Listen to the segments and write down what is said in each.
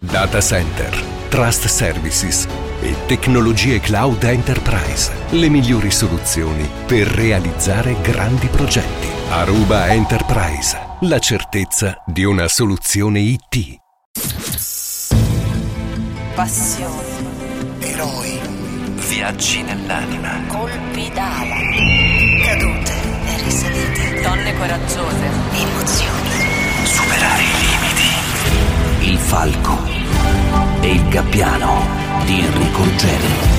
Data center, trust services e tecnologie cloud enterprise. Le migliori soluzioni per realizzare grandi progetti. Aruba Enterprise. La certezza di una soluzione IT. Passione. Eroi. Viaggi nell'anima. Colpi d'ala. Cadute e risalite. Donne coraggiose. Emozioni. Superare i limiti. Il falco e il gabbiano di Enrico Ruggeri.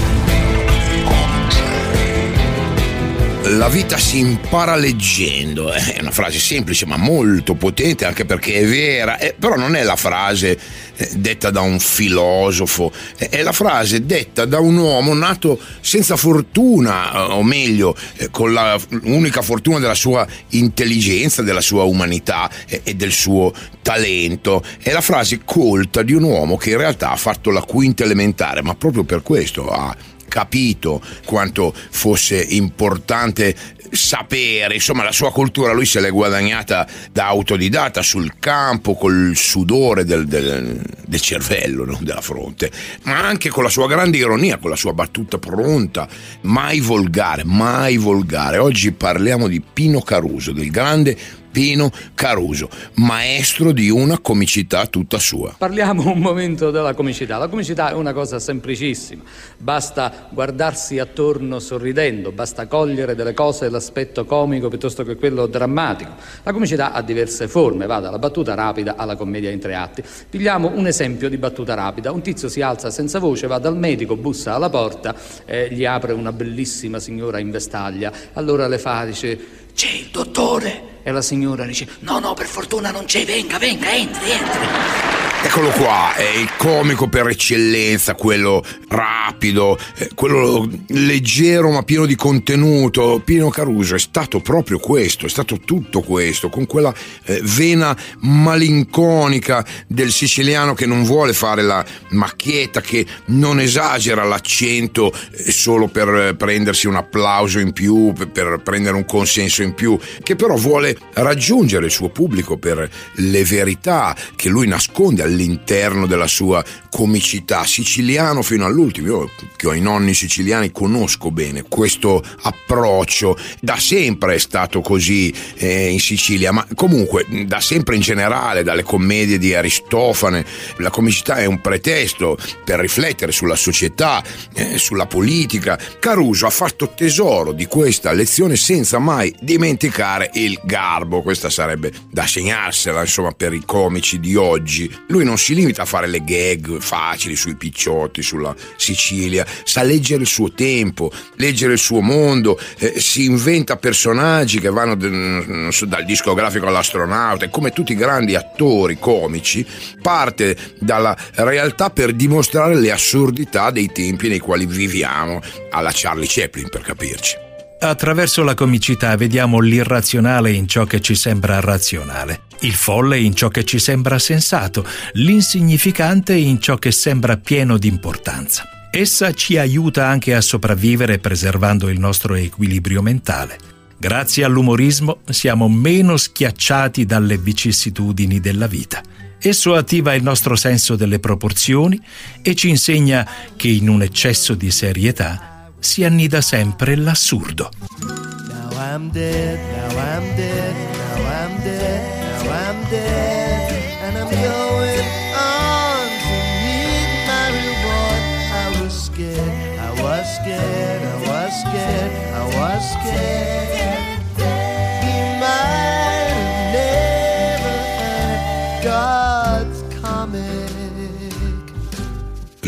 La vita si impara leggendo, è una frase semplice ma molto potente anche perché è vera, eh, però non è la frase eh, detta da un filosofo, eh, è la frase detta da un uomo nato senza fortuna, eh, o meglio, eh, con l'unica fortuna della sua intelligenza, della sua umanità eh, e del suo talento. È la frase colta di un uomo che in realtà ha fatto la quinta elementare, ma proprio per questo ha capito quanto fosse importante sapere, insomma la sua cultura lui se l'è guadagnata da autodidatta sul campo col sudore del, del, del cervello, no? della fronte, ma anche con la sua grande ironia, con la sua battuta pronta, mai volgare, mai volgare. Oggi parliamo di Pino Caruso, del grande Pino Caruso, maestro di una comicità tutta sua. Parliamo un momento della comicità. La comicità è una cosa semplicissima, basta guardarsi attorno sorridendo, basta cogliere delle cose dell'aspetto comico piuttosto che quello drammatico. La comicità ha diverse forme, va dalla battuta rapida alla commedia in tre atti. Pigliamo un esempio di battuta rapida. Un tizio si alza senza voce, va dal medico, bussa alla porta, eh, gli apre una bellissima signora in vestaglia, allora le fa, dice, c'è il dottore. E la signora dice: No, no, per fortuna non c'è, venga, venga, entri, entri. Eccolo qua, è il comico per eccellenza, quello rapido, eh, quello leggero ma pieno di contenuto. Pino Caruso è stato proprio questo, è stato tutto questo, con quella eh, vena malinconica del siciliano che non vuole fare la macchietta, che non esagera l'accento eh, solo per prendersi un applauso in più, per, per prendere un consenso in più, che però vuole raggiungere il suo pubblico per le verità che lui nasconde all'interno della sua comicità, siciliano fino all'ultimo. Io che ho i nonni siciliani conosco bene questo approccio, da sempre è stato così eh, in Sicilia, ma comunque da sempre in generale, dalle commedie di Aristofane, la comicità è un pretesto per riflettere sulla società, eh, sulla politica. Caruso ha fatto tesoro di questa lezione senza mai dimenticare il garbo, questa sarebbe da segnarsela insomma per i comici di oggi. Lui non si limita a fare le gag facili sui picciotti, sulla Sicilia, sa leggere il suo tempo, leggere il suo mondo, eh, si inventa personaggi che vanno so, dal discografico all'astronauta e come tutti i grandi attori comici parte dalla realtà per dimostrare le assurdità dei tempi nei quali viviamo, alla Charlie Chaplin per capirci. Attraverso la comicità vediamo l'irrazionale in ciò che ci sembra razionale, il folle in ciò che ci sembra sensato, l'insignificante in ciò che sembra pieno di importanza. Essa ci aiuta anche a sopravvivere preservando il nostro equilibrio mentale. Grazie all'umorismo siamo meno schiacciati dalle vicissitudini della vita. Esso attiva il nostro senso delle proporzioni e ci insegna che in un eccesso di serietà si annida sempre l'assurdo. Now I'm dead, now I'm dead, now I'm dead, now I'm dead,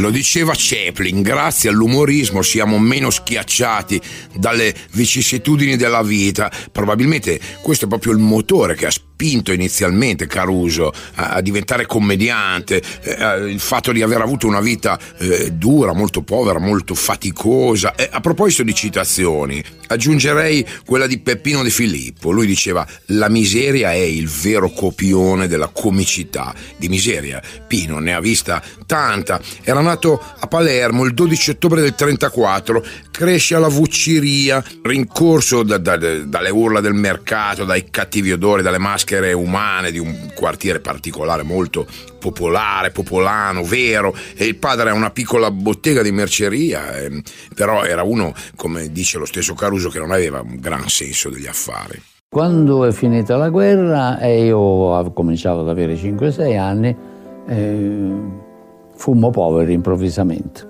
Lo diceva Chaplin, grazie all'umorismo siamo meno schiacciati dalle vicissitudini della vita. Probabilmente questo è proprio il motore che ha spinto inizialmente Caruso a, a diventare commediante, eh, il fatto di aver avuto una vita eh, dura, molto povera, molto faticosa. Eh, a proposito di citazioni, aggiungerei quella di Peppino De Filippo. Lui diceva: La miseria è il vero copione della comicità. Di miseria, Pino ne ha vista tanta. Era nato a Palermo il 12 ottobre del 34, cresce alla vucciria, rincorso da, da, dalle urla del mercato, dai cattivi odori, dalle maschere maschere umane di un quartiere particolare molto popolare, popolano, vero. E il padre ha una piccola bottega di merceria, eh, però era uno, come dice lo stesso Caruso, che non aveva un gran senso degli affari. Quando è finita la guerra e io cominciavo ad avere 5-6 anni, eh, fummo poveri improvvisamente,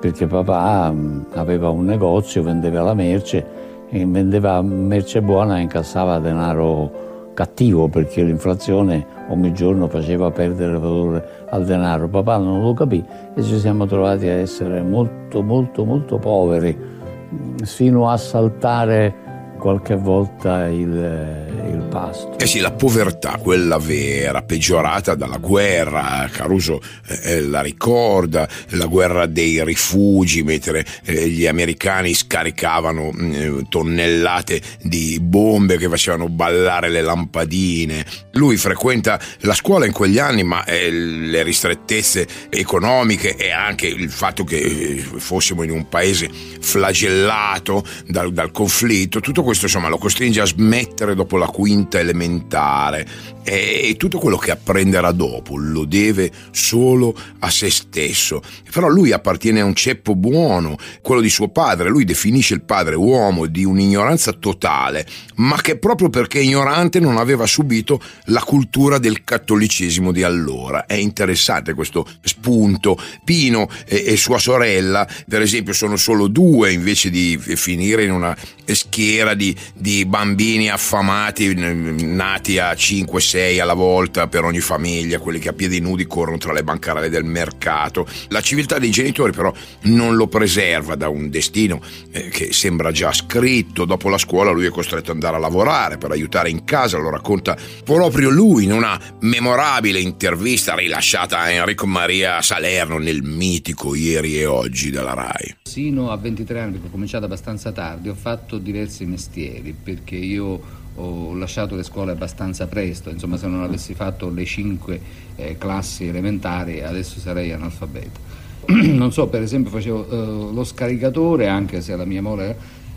perché papà mm, aveva un negozio, vendeva la merce, vendeva merce buona e incassava denaro cattivo perché l'inflazione ogni giorno faceva perdere valore al denaro. Papà non lo capì e ci siamo trovati a essere molto molto molto poveri, mm, fino a saltare qualche volta il, il, pasto. Eh sì, la povertà, quella vera, peggiorata dalla guerra, Caruso eh, la ricorda, la guerra dei rifugi, mentre eh, gli americani scaricavano mm, tonnellate di bombe che facevano ballare le lampadine. Lui frequenta la scuola in quegli anni, ma eh, le ristrettezze economiche e anche il fatto che eh, fossimo in un paese flagellato dal, dal conflitto, tutto questo questo insomma lo costringe a smettere dopo la quinta elementare e, tutto quello che apprenderà dopo lo deve solo a se stesso. Però lui appartiene a un ceppo buono, quello di suo padre, lui definisce il padre uomo di un'ignoranza totale, ma che proprio perché ignorante non aveva subito la cultura del cattolicesimo di allora. È interessante questo spunto. Pino e, e sua sorella, per esempio, sono solo due invece di finire in una schiera di, di bambini affamati nati a 5-6 alla volta per ogni famiglia, quelli che a piedi nudi corrono tra le bancarelle del mercato. La civiltà dei genitori però non lo preserva da un destino eh, che sembra già scritto. Dopo la scuola lui è costretto ad andare a lavorare per aiutare in casa, lo racconta proprio lui in una memorabile intervista rilasciata a Enrico Maria Salerno nel mitico Ieri e Oggi della RAI. Sino a 23 anni, perché ho cominciato abbastanza tardi, ho fatto diversi mestieri perché io ho lasciato le scuole abbastanza presto, insomma se non avessi fatto le cinque eh, classi elementari adesso sarei analfabeto. non so, per esempio facevo eh, lo scaricatore, anche se la mia mole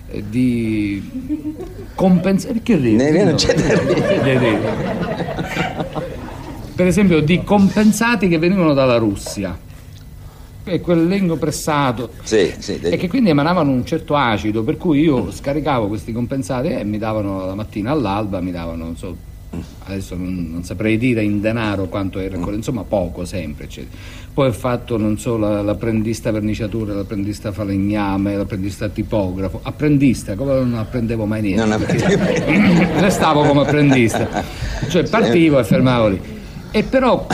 eh, di compensare... Che ridi? Ne, non c'è Per esempio di compensati che venivano dalla Russia e quel legno pressato. Sì, sì, e che quindi emanavano un certo acido per cui io scaricavo questi compensati e mi davano la mattina all'alba mi davano non so adesso non, non saprei dire in denaro quanto era insomma poco sempre eccetera. poi ho fatto non so la, l'apprendista verniciatore l'apprendista falegname l'apprendista tipografo. Apprendista come non apprendevo mai niente. Non restavo come apprendista. Cioè partivo e fermavo lì e però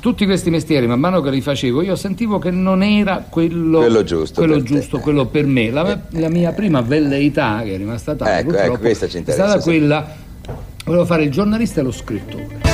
tutti questi mestieri, man mano che li facevo, io sentivo che non era quello, quello giusto, quello per, giusto quello per me. La, la, mia prima velleità, che è rimasta tale, ecco, ecco, è stata quella, volevo fare il giornalista e lo scrittore.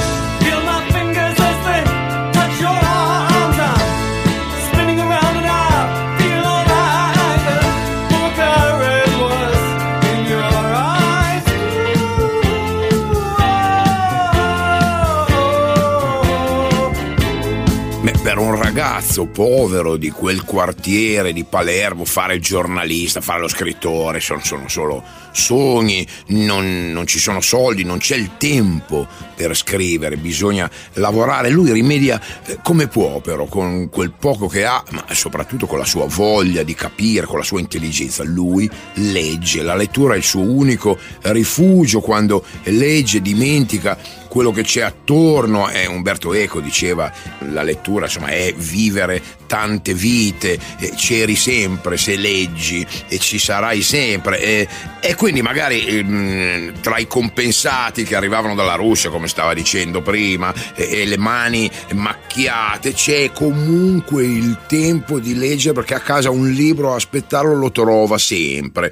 Ragazzo povero di quel quartiere di Palermo fare il giornalista, fare lo scrittore, sono, sono solo sogni, non, non, ci sono soldi, non c'è il tempo per scrivere, bisogna lavorare. Lui rimedia eh, come può però, con quel poco che ha, ma soprattutto con la sua voglia di capire, con la sua intelligenza. Lui legge, la lettura è il suo unico rifugio quando legge, dimentica quello che c'è attorno. Eh, Umberto Eco diceva la lettura insomma, è vivere tante vite, eh, c'eri sempre se leggi e ci sarai sempre. Eh, e quindi magari eh, tra i compensati che arrivavano dalla Russia, come stava dicendo prima, e le mani macchiate, c'è comunque il tempo di leggere perché a casa un libro a aspettarlo lo trova sempre.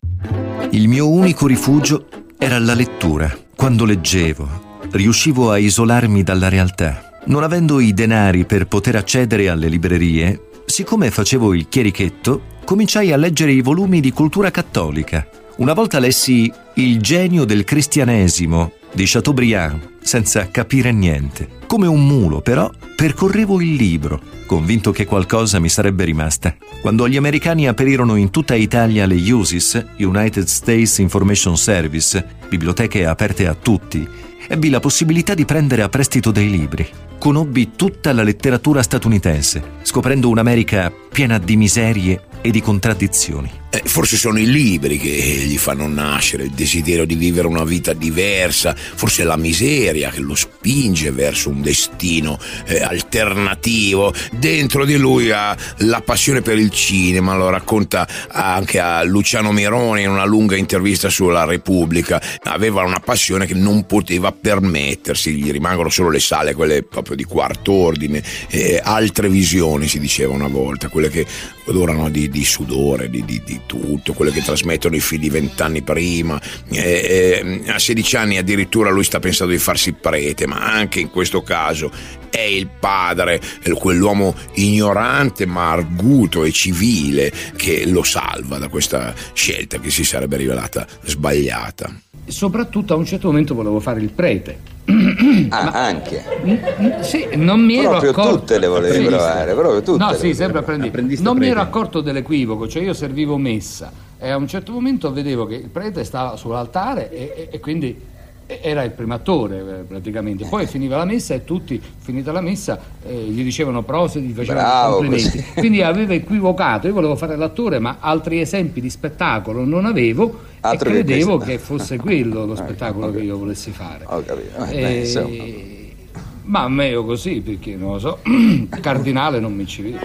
Il mio unico rifugio era la lettura. Quando leggevo, riuscivo a isolarmi dalla realtà. Non avendo i denari per poter accedere alle librerie, siccome facevo il chierichetto, cominciai a leggere i volumi di cultura cattolica. Una volta lessi Il genio del cristianesimo di Chateaubriand, senza capire niente. Come un mulo, però, percorrevo il libro, convinto che qualcosa mi sarebbe rimasta. Quando gli americani aperirono in tutta Italia le USIS, United States Information Service, biblioteche aperte a tutti, ebbi la possibilità di prendere a prestito dei libri. Conobbi tutta la letteratura statunitense, scoprendo un'America piena di miserie e di contraddizioni. Eh, forse sono i libri che gli fanno nascere il desiderio di vivere una vita diversa, forse è la miseria che lo spinge verso un destino eh, alternativo. Dentro di lui ha la passione per il cinema, lo racconta anche a Luciano Mironi in una lunga intervista sulla Repubblica. Aveva una passione che non poteva permettersi, gli rimangono solo le sale, quelle proprio di quarto ordine, eh, altre visioni si diceva una volta, quelle che odorano di, di sudore, di, di, di tutto, quello che trasmettono i figli vent'anni prima. Eh, eh, a 16 anni addirittura lui sta pensando di farsi prete, ma anche in questo caso è il padre, quell'uomo ignorante ma arguto e civile che lo salva da questa scelta che si sarebbe rivelata sbagliata. Soprattutto a un certo momento volevo fare il prete. Ah, Ma, anche? Sì, non mi ero proprio accorto. tutte le volevi provare, proprio tutte. No, sì, sempre apprendi. Non mi ero accorto dell'equivoco, cioè io servivo messa e a un certo momento vedevo che il prete stava sull'altare e, e, e quindi era il primo attore eh, praticamente. Poi finiva la messa e tutti, finita la messa, eh, gli dicevano prose, gli facevano Bravo, complimenti. così. Quindi aveva equivocato. Io volevo fare l'attore, ma altri esempi di spettacolo non avevo Altro e che credevo questo. che fosse quello lo spettacolo ho che io volessi fare. Ho capito. Eh, Eh, ma meglio così perché non lo so, cardinale non mi ci vedo.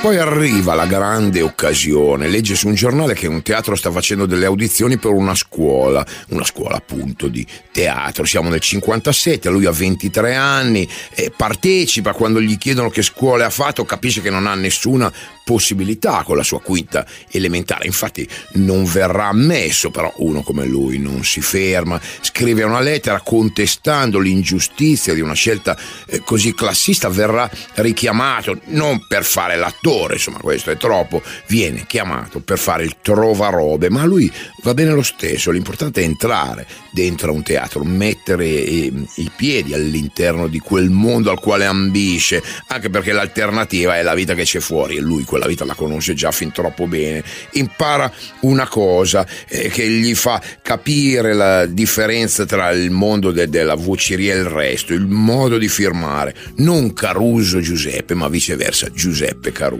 Poi arriva la grande occasione, legge su un giornale che un teatro sta facendo delle audizioni per una scuola, una scuola appunto di teatro, siamo nel 57, lui ha 23 anni, e partecipa, quando gli chiedono che scuole ha fatto capisce che non ha nessuna possibilità con la sua quinta elementare, infatti non verrà ammesso, però uno come lui non si ferma, scrive una lettera contestando l'ingiustizia di una scelta eh, così classista, verrà richiamato non per fare l'attore, insomma questo è troppo, viene chiamato per fare il trovarobe, ma lui va bene lo stesso, l'importante è entrare dentro a un teatro, mettere eh, i piedi all'interno di quel mondo al quale ambisce, anche perché l'alternativa è la vita che c'è fuori e lui quella vita la conosce già fin troppo bene, impara una cosa eh, che gli fa capire la differenza tra il mondo de- della voceria e il resto, il modo di firmare, non Caruso Giuseppe, ma viceversa Giuseppe Caruso.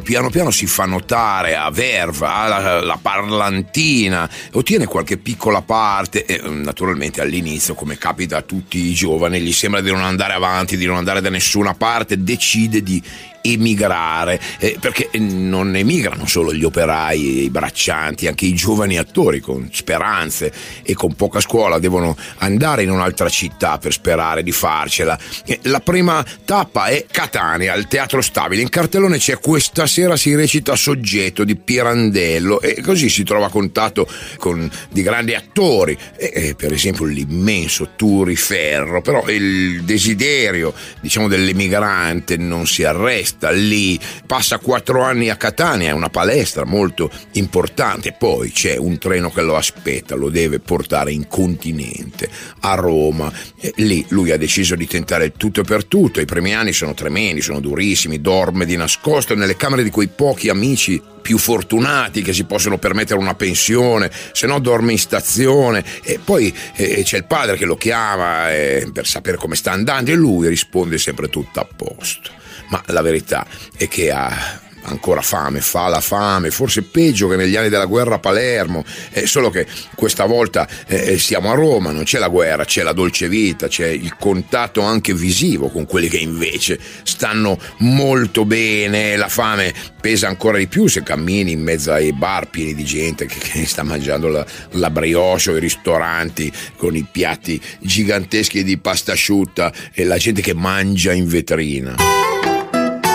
piano piano si fa notare a verva, ha la, la parlantina, ottiene qualche piccola parte e naturalmente all'inizio, come capita a tutti i giovani, gli sembra di non andare avanti, di non andare da nessuna parte, decide di emigrare, eh, perché non emigrano solo gli operai i braccianti, anche i giovani attori con speranze e con poca scuola devono andare in un'altra città per sperare di farcela. Eh, La prima tappa è Catania, al Teatro Stabile. In cartellone c'è questa sera si recita Soggetto di Pirandello e così si trova a contatto con di grandi attori, e, e, per esempio l'immenso Turi Ferro, però il desiderio diciamo dell'emigrante non si arresta lì, passa quattro anni a Catania, è una palestra molto importante, poi c'è un treno che lo aspetta, lo deve portare in continente, a Roma, E lì lui ha deciso di tentare tutto e per tutto, i primi anni sono tremendi, sono durissimi, dorme di nascosto nelle camere di quei pochi amici più fortunati che si possono permettere una pensione, se no dorme in stazione e poi eh, c'è il padre che lo chiama eh, per sapere come sta andando e lui risponde sempre tutto a posto. Ma la verità è che ha ancora fame, fa la fame, forse peggio che negli anni della guerra a Palermo, eh, solo che questa volta eh, siamo a Roma, non c'è la guerra, c'è la dolce vita, c'è il contatto anche visivo con quelli che invece stanno molto bene, la fame pesa ancora di più se cammini in mezzo ai bar pieni di gente che, che sta mangiando la, la brioche o i ristoranti con i piatti giganteschi di pasta asciutta e la gente che mangia in vetrina.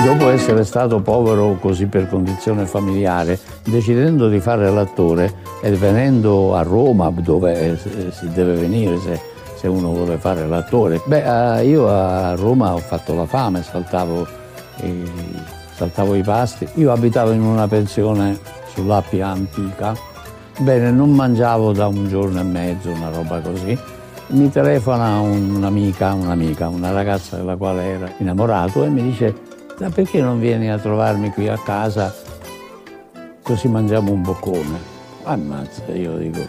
Dopo essere stato povero così per condizione familiare, decidendo di fare l'attore e venendo a Roma, dove si deve venire se, se uno vuole fare l'attore, beh, io a Roma ho fatto la fame, saltavo i, saltavo i pasti. Io abitavo in una pensione sull'Appia antica, bene, non mangiavo da un giorno e mezzo, una roba così. Mi telefona un'amica, un'amica, una ragazza della quale era innamorato e mi dice ma perché non vieni a trovarmi qui a casa così mangiamo un boccone? Ammazza, io dico,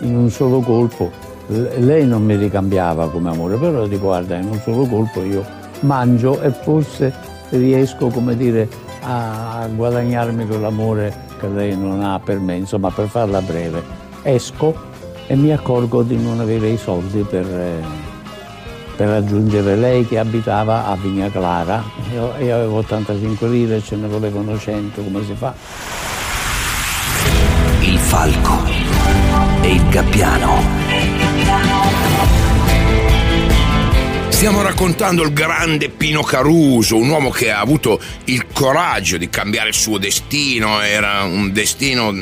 in un solo colpo, lei non mi ricambiava come amore, però dico guarda, in un solo colpo io mangio e forse riesco, come dire, a guadagnarmi quell'amore che lei non ha per me, insomma per farla breve. Esco e mi accorgo di non avere i soldi per, eh, per raggiungere lei che abitava a Vigna Clara. Io, io avevo 85 lire, ce ne volevano 100, come si fa? Il falco e il gabbiano Stiamo raccontando il grande Pino Caruso, un uomo che ha avuto il coraggio di cambiare il suo destino, era un destino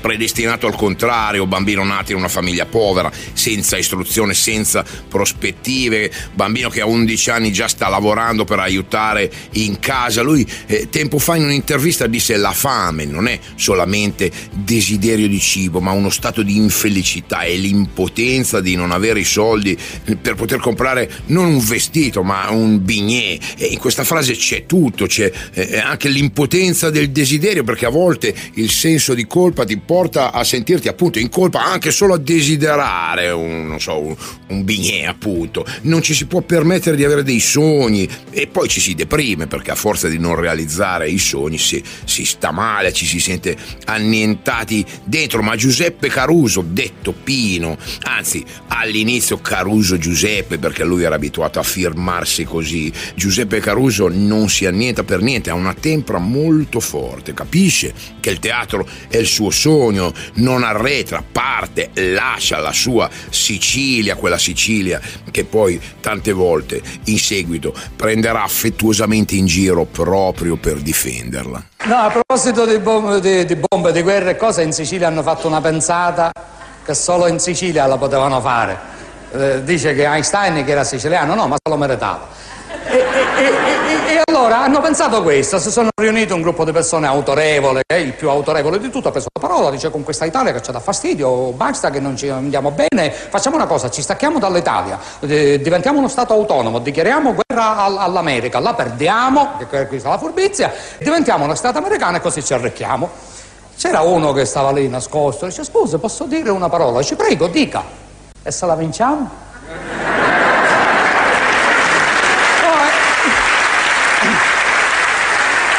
predestinato al contrario, bambino nato in una famiglia povera, senza istruzione, senza prospettive, bambino che a 11 anni già sta lavorando per aiutare in casa. Lui eh, tempo fa in un'intervista disse la fame non è solamente desiderio di cibo, ma uno stato di infelicità e l'impotenza di non avere i soldi per poter comprare non un vestito ma un bignè e in questa frase c'è tutto, c'è eh, anche l'impotenza del desiderio perché a volte il senso di colpa ti porta a sentirti appunto in colpa anche solo a desiderare un, so, un, un bignè appunto, non ci si può permettere di avere dei sogni. E poi ci si deprime perché a forza di non realizzare i sogni si, si sta male, ci si sente annientati dentro, ma Giuseppe Caruso, detto Pino, anzi all'inizio Caruso Giuseppe perché lui era abituato abituato a firmarsi così. Giuseppe Caruso non si annienta per niente, ha una tempra molto forte, capisce che il teatro è il suo sogno, non arretra, parte, lascia la sua Sicilia, quella Sicilia che poi tante volte in seguito prenderà affettuosamente in giro proprio per difenderla. No, a proposito di bombe di, di, bombe, di guerre e cose, in Sicilia hanno fatto una pensata che solo in Sicilia la potevano fare eh, dice che Einstein che era siciliano, no, ma se lo meritava. E, e, e, e, allora hanno pensato questo, si sono riuniti un gruppo di persone autorevole, eh, il più autorevole di tutto ha preso la parola, dice con questa Italia che ci dà fastidio, basta che non ci andiamo bene, facciamo una cosa, ci stacchiamo dall'Italia, eh, diventiamo uno Stato autonomo, dichiariamo guerra all- all'America, la perdiamo, che qui sta la furbizia, diventiamo uno Stato americano e così ci arricchiamo. C'era uno che stava lì nascosto, dice scusa posso dire una parola? Dice prego, dica. E se la vinciamo?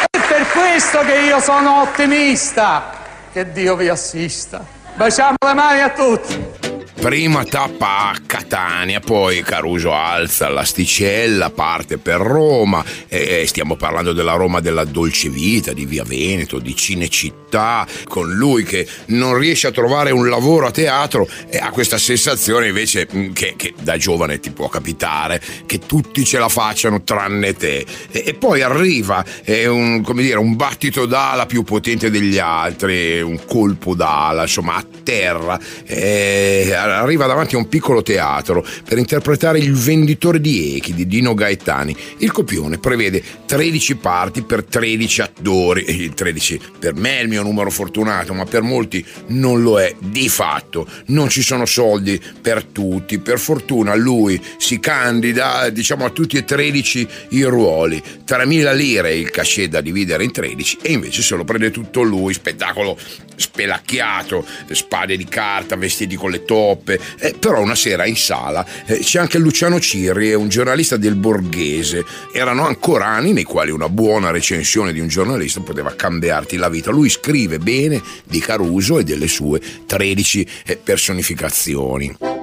È per questo che io sono ottimista. Che Dio vi assista. Baciamo le mani a tutti. Prima tappa a Catania, poi Caruso alza l'asticella, parte per Roma, e stiamo parlando della Roma della dolce vita, di Via Veneto, di Cinecittà, con lui che non riesce a trovare un lavoro a teatro e ha questa sensazione invece mm, che, che da giovane ti può capitare, che tutti ce la facciano tranne te. E, e poi arriva è un, come dire, un battito d'ala più potente degli altri, un colpo d'ala, insomma a terra. E, arriva davanti a un piccolo teatro per interpretare il venditore di echi di Dino Gaetani. Il copione prevede 13 parti per 13 attori. Il 13 per me è il mio numero fortunato, ma per molti non lo è. Di fatto non ci sono soldi per tutti. Per fortuna lui si candida diciamo a tutti e 13 i ruoli. 3.000 lire il cachet da dividere in 13 e invece se lo prende tutto lui. Spettacolo spelacchiato, spade di carta, vestiti con le toppe. Eh, però una sera in sala eh, c'è anche Luciano Cirri, un giornalista del Borghese. Erano ancora anni nei quali una buona recensione di un giornalista poteva cambiarti la vita. Lui scrive bene di Caruso e delle sue 13 eh, personificazioni.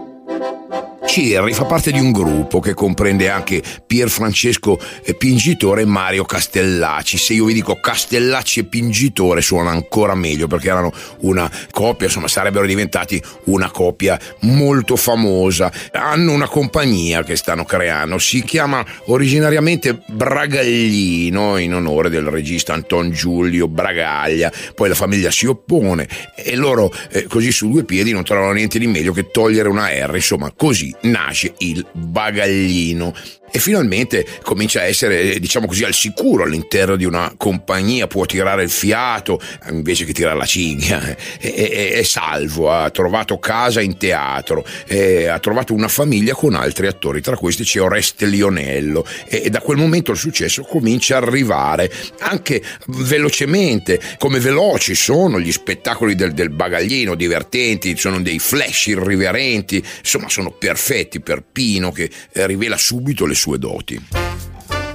Cirri fa parte di un gruppo che comprende anche Pier Francesco Pingitore e Mario Castellacci. Se io vi dico Castellacci e Pingitore suona ancora meglio perché erano una coppia, insomma sarebbero diventati una coppia molto famosa. Hanno una compagnia che stanno creando, si chiama originariamente Bragaglino in onore del regista Anton Giulio Bragaglia, poi la famiglia si oppone e loro eh, così su due piedi non trovano niente di meglio che togliere una R, insomma così nasce il bagaglino e finalmente comincia a essere, diciamo così, al sicuro all'interno di una compagnia, può tirare il fiato invece che tirare la cinghia, è, è, è salvo, ha trovato casa in teatro, è, ha trovato una famiglia con altri attori, tra questi c'è Oreste Lionello. E, e da quel momento il successo comincia a arrivare anche velocemente, come veloci sono gli spettacoli del, del bagaglino, divertenti, sono dei flash irriverenti, insomma sono perfetti per Pino che eh, rivela subito le sue doti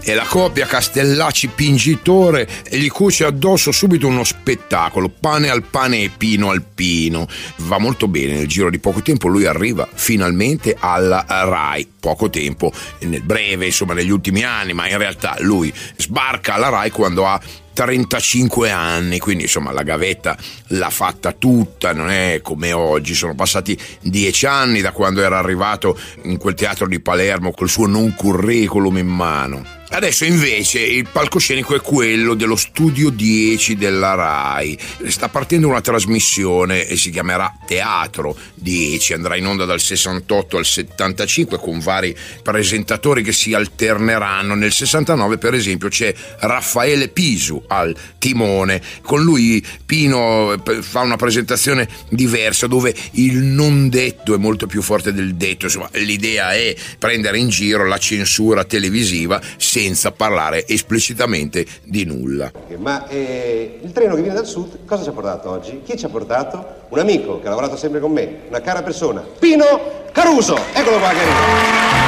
e la coppia Castellacci Pingitore gli cuce addosso subito uno spettacolo, pane al pane e pino al pino. Va molto bene, nel giro di poco tempo lui arriva finalmente alla RAI, poco tempo, nel breve, insomma negli ultimi anni, ma in realtà lui sbarca alla RAI quando ha 35 anni, quindi insomma la gavetta l'ha fatta tutta, non è come oggi, sono passati 10 anni da quando era arrivato in quel teatro di Palermo col suo non curriculum in mano. Adesso invece il palcoscenico è quello dello studio 10 della RAI. Sta partendo una trasmissione e si chiamerà Teatro 10, andrà in onda dal 68 al 75 con vari presentatori che si alterneranno. Nel 69 per esempio c'è Raffaele Pisu al timone, con lui Pino eh, fa una presentazione diversa dove il non detto è molto più forte del detto, insomma l'idea è prendere in giro la censura televisiva senza parlare esplicitamente di nulla. Ma eh, il treno che viene dal sud cosa ci ha portato oggi? Chi ci ha portato? Un amico che ha lavorato sempre con me, una cara persona, Pino Caruso. Eccolo qua, carino.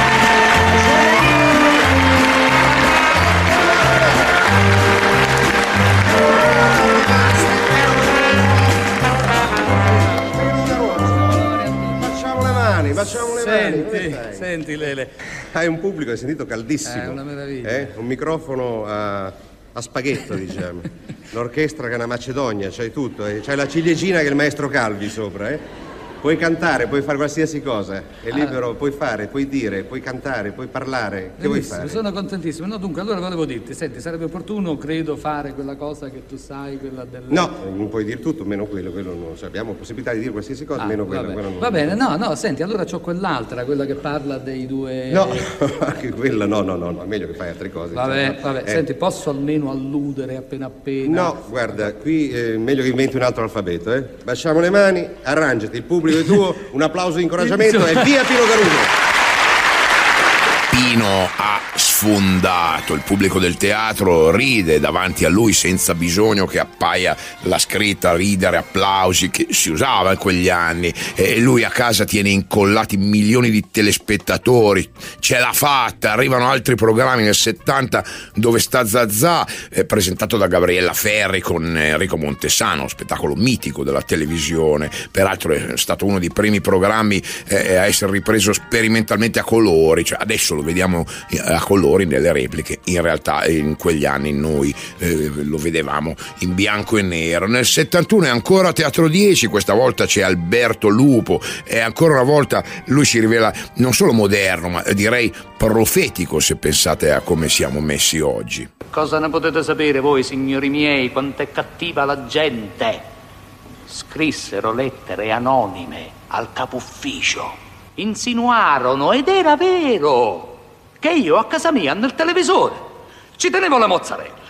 facciamo le senti, mani. Senti, Lele. Hai un pubblico, hai sentito, caldissimo. È una meraviglia. Eh? Un microfono a, a spaghetto, diciamo. L'orchestra che è una Macedonia, c'hai tutto. Eh? C'hai la ciliegina che è il maestro Calvi sopra, eh? Puoi cantare, puoi fare qualsiasi cosa, è libero, ah. puoi fare, puoi dire, puoi cantare, puoi parlare. Che vuoi fare? Sono contentissimo. No, dunque, allora volevo dirti, senti, sarebbe opportuno, credo, fare quella cosa che tu sai, quella del. No, non puoi dire tutto, meno quello, quello non. Cioè, abbiamo possibilità di dire qualsiasi cosa, ah, meno quello. quello non... Va bene, no, no, senti, allora c'ho quell'altra, quella che parla dei due. No, anche quella, no, no, no, no, è meglio che fai altre cose. Vabbè, insomma. vabbè, eh. senti, posso almeno alludere appena appena. No, guarda, qui è eh, meglio che inventi un altro alfabeto, eh. Baciamo le mani, arrangiati, il pubblico è tuo, un applauso di incoraggiamento e via Pino Caruso. Pino ha sfondato, il pubblico del teatro ride davanti a lui senza bisogno che appaia la scritta ridere, applausi che si usava in quegli anni. E lui a casa tiene incollati milioni di telespettatori, ce l'ha fatta, arrivano altri programmi nel 70 dove sta Zazà, eh, presentato da Gabriella Ferri con Enrico Montesano, spettacolo mitico della televisione, peraltro è stato uno dei primi programmi eh, a essere ripreso sperimentalmente a colori, cioè adesso lo vediamo eh, a colori nelle repliche, in realtà in quegli anni noi eh, lo vedevamo in bianco e nero. Nel 71 è ancora Teatro 10, questa volta c'è Alberto Lupo e ancora una volta lui si rivela non solo moderno, ma direi profetico se pensate a come siamo messi oggi. Cosa ne potete sapere voi, signori miei, quanto è cattiva la gente? Scrissero lettere anonime al capo ufficio. Insinuarono, ed era vero, che io a casa mia nel televisore ci tenevo la mozzarella.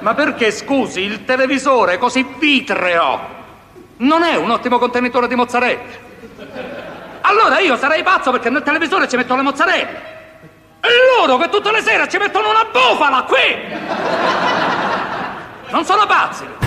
Ma perché, scusi, il televisore così vitreo non è un ottimo contenitore di mozzarella? Allora io sarei pazzo perché nel televisore ci metto le mozzarella. E loro che tutte le sere ci mettono una bufala qui! Non sono pazzi!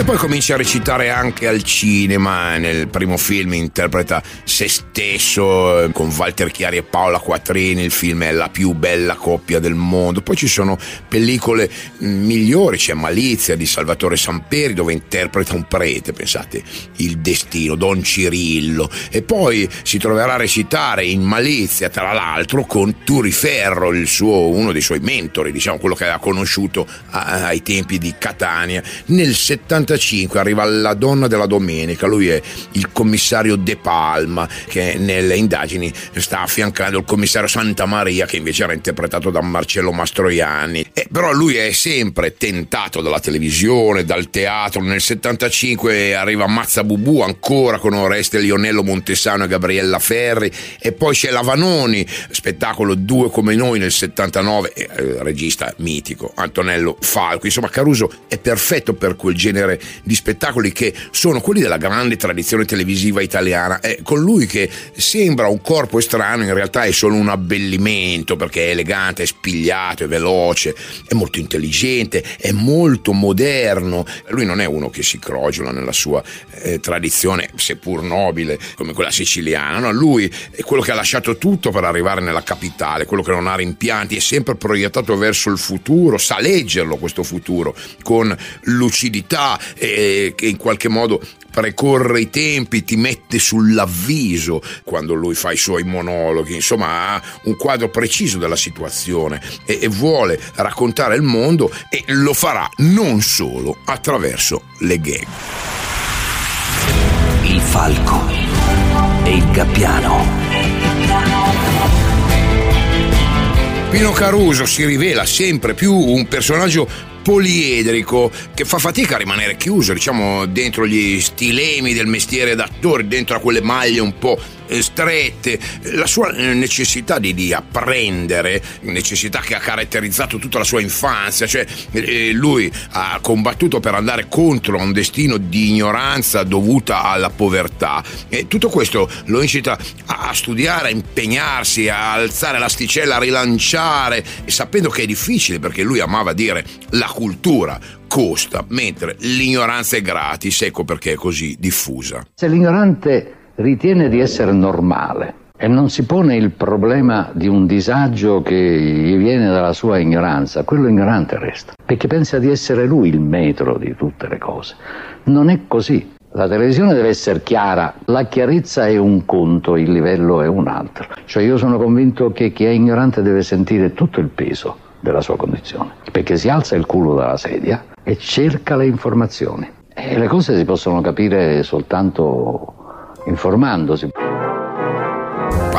E poi comincia a recitare anche al cinema. Nel primo film interpreta se stesso eh, con Walter Chiari e Paola Quattrini. Il film è la più bella coppia del mondo. Poi ci sono pellicole mm, migliori, c'è Malizia di Salvatore Samperi dove interpreta un prete, pensate, il destino, Don Cirillo. E poi si troverà a recitare in Malizia, tra l'altro, con Turiferro, suo, uno dei suoi mentori, diciamo quello che aveva conosciuto ai tempi di Catania. Nel 75 arriva La donna della domenica, lui è il commissario De Palma che nelle indagini sta affiancando il commissario Santa Maria che invece era interpretato da Marcello Mastroianni. Eh, però lui è sempre tentato dalla televisione, dal teatro. Nel 75 arriva Mazza Bubù ancora con Oreste Lionello Montesano e Gabriella Ferri e poi c'è la Vanoni, spettacolo Due come noi nel 79, eh, regista mitico Antonello Falco. Insomma Caruso è perfetto per quel genere di spettacoli che sono quelli della grande tradizione televisiva italiana. È con lui che sembra un corpo estraneo, in realtà è solo un abbellimento perché è elegante, è spigliato, è veloce, è molto intelligente, è molto moderno. Lui non è uno che si crogiola nella sua eh, tradizione, seppur nobile, come quella siciliana. No, lui è quello che ha lasciato tutto per arrivare nella capitale, quello che non ha rimpianti, è sempre proiettato verso il futuro, sa leggerlo questo futuro con lucidità e che in qualche modo precorre i tempi, ti mette sull'avviso quando lui fa i suoi monologhi, insomma ha un quadro preciso della situazione e, e, vuole raccontare il mondo e lo farà non solo attraverso le gag. Il falco e il gabbiano. Pino Caruso si rivela sempre più un personaggio poliedrico che fa fatica a rimanere chiuso, diciamo, dentro gli stilemi del mestiere d'attore, dentro a quelle maglie un po' strette, la sua eh, necessità di, di, apprendere, necessità che ha caratterizzato tutta la sua infanzia, cioè eh, lui ha combattuto per andare contro un destino di ignoranza dovuta alla povertà e tutto questo lo incita a studiare, a impegnarsi, a alzare l'asticella, a rilanciare, sapendo che è difficile perché lui amava dire la cultura costa, mentre l'ignoranza è gratis, ecco perché è così diffusa. Se l'ignorante ritiene di essere normale e non si pone il problema di un disagio che gli viene dalla sua ignoranza, quello ignorante resta, perché pensa di essere lui il metro di tutte le cose. Non è così. La televisione deve essere chiara, la chiarezza è un conto, il livello è un altro. Cioè io sono convinto che chi è ignorante deve sentire tutto il peso della sua condizione, perché si alza il culo dalla sedia e cerca le informazioni. E le cose si possono capire soltanto informándose.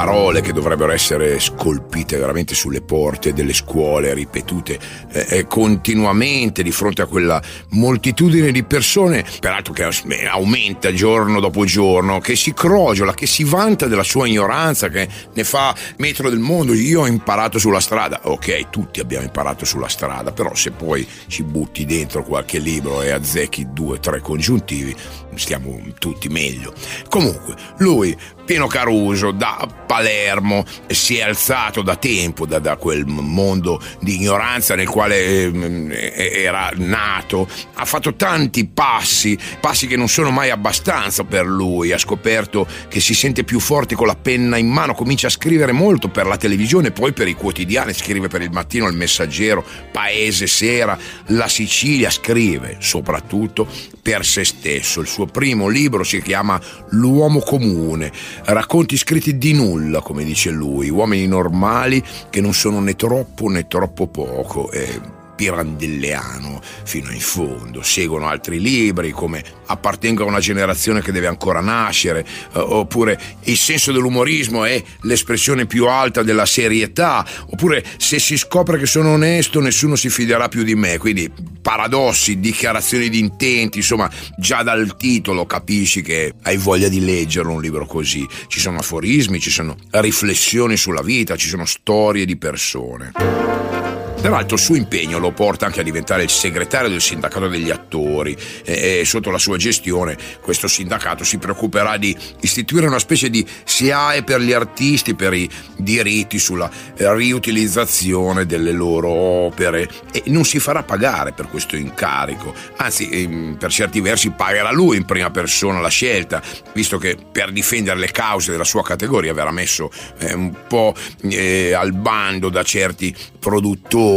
Parole che dovrebbero essere scolpite veramente sulle porte delle scuole, ripetute eh, eh, continuamente di fronte a quella moltitudine di persone, peraltro che eh, aumenta giorno dopo giorno, che si crogiola, che si vanta della sua ignoranza, che ne fa metro del mondo. Io ho imparato sulla strada, ok, tutti abbiamo imparato sulla strada, però se poi ci butti dentro qualche libro e azzecchi due o tre congiuntivi, stiamo tutti meglio. Comunque, lui Pino Caruso da Palermo si è alzato da tempo da, da quel mondo di ignoranza nel quale eh, era nato, ha fatto tanti passi, passi che non sono mai abbastanza per lui, ha scoperto che si sente più forte con la penna in mano, comincia a scrivere molto per la televisione, poi per i quotidiani, scrive per il mattino, il messaggero, Paese Sera, la Sicilia, scrive soprattutto per se stesso. Il suo primo libro si chiama L'uomo comune, racconti scritti di nulla, come dice lui, uomini normali che non sono né troppo né troppo poco. E pirandelleano fino in fondo. Seguono altri libri come Appartengo a una generazione che deve ancora nascere, eh, oppure Il senso dell'umorismo è l'espressione più alta della serietà, oppure Se si scopre che sono onesto nessuno si fiderà più di me. Quindi paradossi, dichiarazioni di intenti, insomma, già dal titolo capisci che hai voglia di leggerlo un libro così. Ci sono aforismi, ci sono riflessioni sulla vita, ci sono storie di persone. Peraltro il suo impegno lo porta anche a diventare il segretario del sindacato degli attori. E, e sotto la sua gestione questo sindacato si preoccuperà di istituire una specie di SIAE per gli artisti, per i diritti sulla riutilizzazione delle loro opere. E non si farà pagare per questo incarico, anzi ehm, per certi versi pagherà lui in prima persona la scelta, visto che per difendere le cause della sua categoria verrà messo eh, un po' eh, al bando da certi produttori,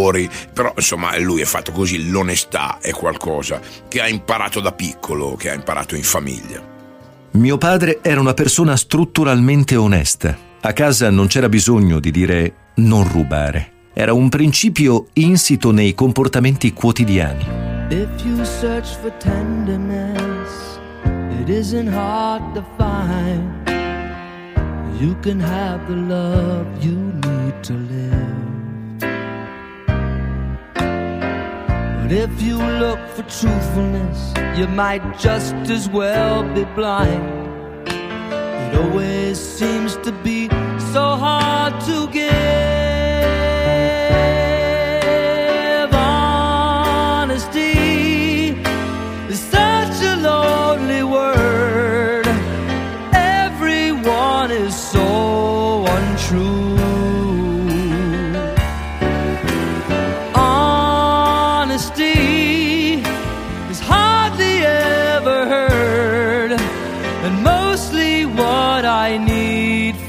però insomma lui è fatto così, l'onestà è qualcosa che ha imparato da piccolo, che ha imparato in famiglia. Mio padre era una persona strutturalmente onesta. A casa non c'era bisogno di dire non rubare. Era un principio insito nei comportamenti quotidiani. If you search for tenderness, it isn't hard to find. You can have the love you need if you look for truthfulness, you might just as well be blind. It always seems to be so hard to give.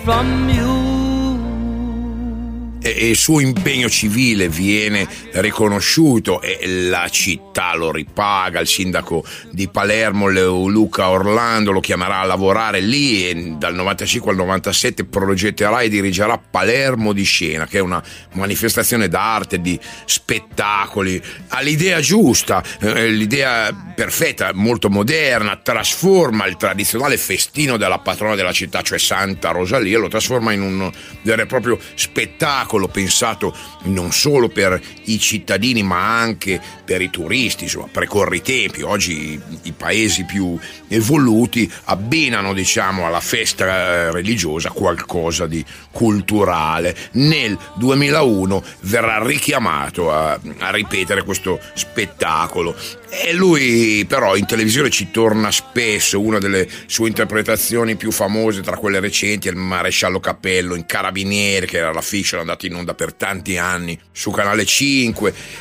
From you. e il suo impegno civile viene riconosciuto e la città lo ripaga, il sindaco di Palermo Luca Orlando lo chiamerà a lavorare lì e dal 95 al 97 progetterà e dirigerà Palermo di scena che è una manifestazione d'arte, di spettacoli, ha l'idea giusta, eh, l'idea perfetta, molto moderna, trasforma il tradizionale festino della patrona della città, cioè Santa Rosalia, lo trasforma in un vero e proprio spettacolo pensato non solo per i cittadini ma anche per i turisti, insomma, precorre i tempi. Oggi i, paesi più evoluti abbinano, diciamo, alla festa religiosa qualcosa di culturale. Nel 2001 verrà richiamato a, a ripetere questo spettacolo e lui però in televisione ci torna spesso, una delle sue interpretazioni più famose tra quelle recenti è il maresciallo Cappello in Carabinieri, che era la fiction andata in onda per tanti anni su Canale 5.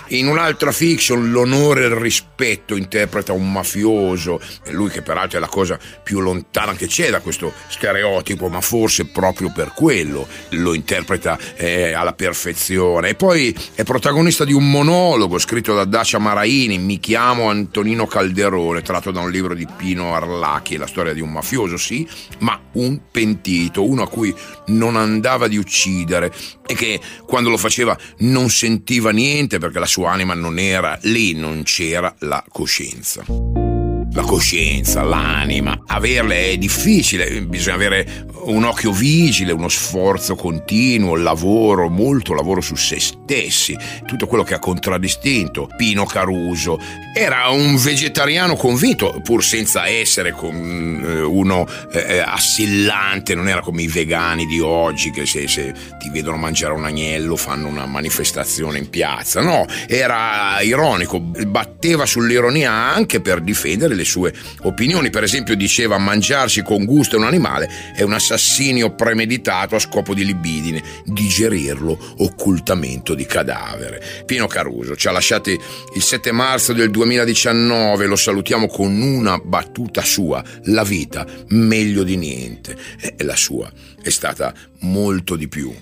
In un'altra fiction, L'onore e il rispetto, interpreta un mafioso, lui che peraltro è la cosa più lontana che c'è da questo stereotipo, ma forse proprio per quello lo interpreta eh, alla perfezione. E poi è protagonista di un monologo scritto da Dacia Maraini, Mi chiamo Antonino Calderone, tratto da un libro di Pino Arlachi, la storia di un mafioso, sì, ma un pentito, uno a cui non andava di uccidere e che quando lo faceva non sentiva niente perché la sua anima non era lì, non c'era la coscienza la coscienza, l'anima. Averle è difficile, bisogna avere un occhio vigile, uno sforzo continuo, lavoro, molto lavoro su se stessi, tutto quello che ha contraddistinto Pino Caruso. Era un vegetariano convinto, pur senza essere uno eh, assillante, non era come i vegani di oggi che se, se ti vedono mangiare un agnello fanno una manifestazione in piazza. No, era ironico, batteva sull'ironia anche per difendere le sue opinioni. Per esempio diceva mangiarsi con gusto un animale è un assassinio premeditato a scopo di libidine, digerirlo occultamento di cadavere. Pino Caruso ci ha lasciati il 7 marzo del 2019, lo salutiamo con una battuta sua, la vita meglio di niente. E la sua è stata molto di più.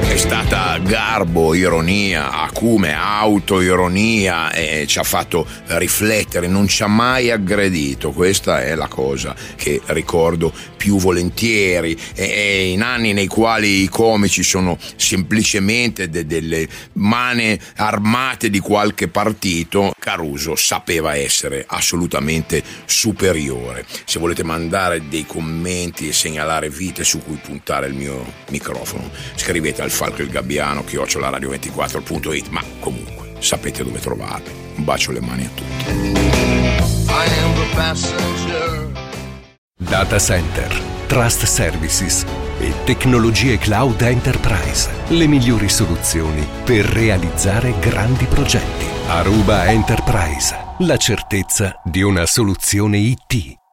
È stata garbo, ironia, acume, autoironia e ci ha fatto riflettere, non ci ha mai aggredito, questa è la cosa che ricordo più volentieri e in anni nei quali i comici sono semplicemente de- delle mani armate di qualche partito, Caruso sapeva essere assolutamente superiore. Se volete mandare dei commenti e segnalare vite su cui puntare il mio microfono, scrivete al Falco il Gabbiano chiocciolaradio24.it, ma comunque sapete dove trovarmi. Un bacio alle mani a tutti. Data Center. Trust Services e Tecnologie Cloud Enterprise. Le migliori soluzioni per realizzare grandi progetti. Aruba Enterprise. La certezza di una soluzione IT.